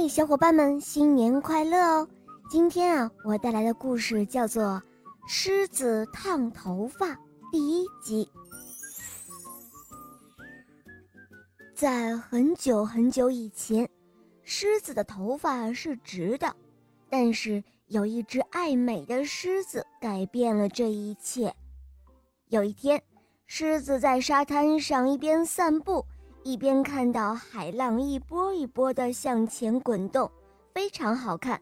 嘿，小伙伴们，新年快乐哦！今天啊，我带来的故事叫做《狮子烫头发》第一集。在很久很久以前，狮子的头发是直的，但是有一只爱美的狮子改变了这一切。有一天，狮子在沙滩上一边散步。一边看到海浪一波一波地向前滚动，非常好看。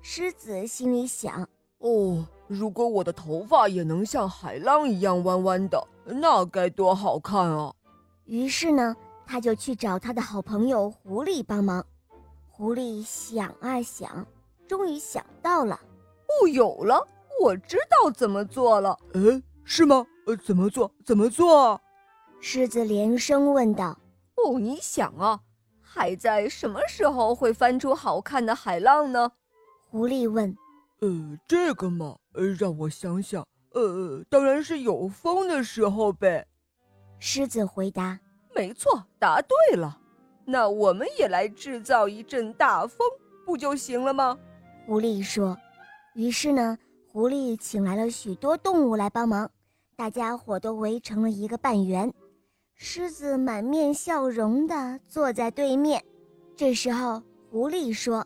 狮子心里想：“哦，如果我的头发也能像海浪一样弯弯的，那该多好看啊！”于是呢，他就去找他的好朋友狐狸帮忙。狐狸想啊想，终于想到了：“哦，有了，我知道怎么做了。”“嗯，是吗？呃，怎么做？怎么做？”狮子连声问道：“哦，你想啊，海在什么时候会翻出好看的海浪呢？”狐狸问。“呃，这个嘛，呃，让我想想，呃，当然是有风的时候呗。”狮子回答。“没错，答对了。那我们也来制造一阵大风，不就行了吗？”狐狸说。于是呢，狐狸请来了许多动物来帮忙，大家伙都围成了一个半圆。狮子满面笑容地坐在对面。这时候，狐狸说：“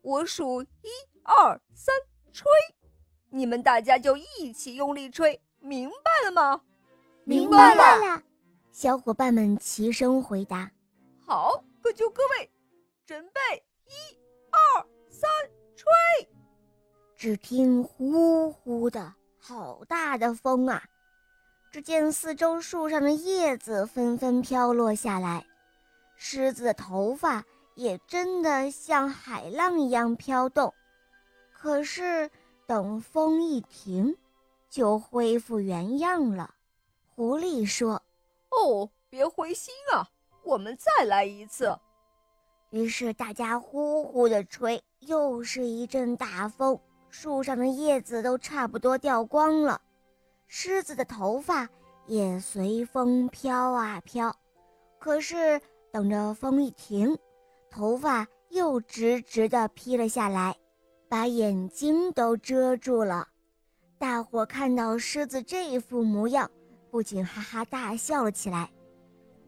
我数一二三，吹！你们大家就一起用力吹，明白了吗？”“明白了。”小伙伴们齐声回答。“好，各就各位，准备，一二三，吹！”只听“呼呼”的好大的风啊！只见四周树上的叶子纷纷飘落下来，狮子的头发也真的像海浪一样飘动。可是等风一停，就恢复原样了。狐狸说：“哦，别灰心啊，我们再来一次。”于是大家呼呼地吹，又是一阵大风，树上的叶子都差不多掉光了。狮子的头发也随风飘啊飘，可是等着风一停，头发又直直地披了下来，把眼睛都遮住了。大伙看到狮子这副模样，不仅哈哈大笑了起来。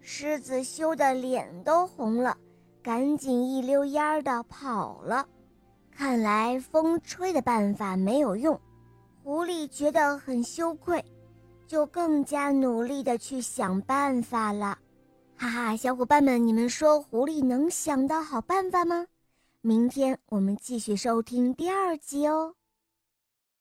狮子羞得脸都红了，赶紧一溜烟儿地跑了。看来风吹的办法没有用。狐狸觉得很羞愧，就更加努力的去想办法了。哈哈，小伙伴们，你们说狐狸能想到好办法吗？明天我们继续收听第二集哦。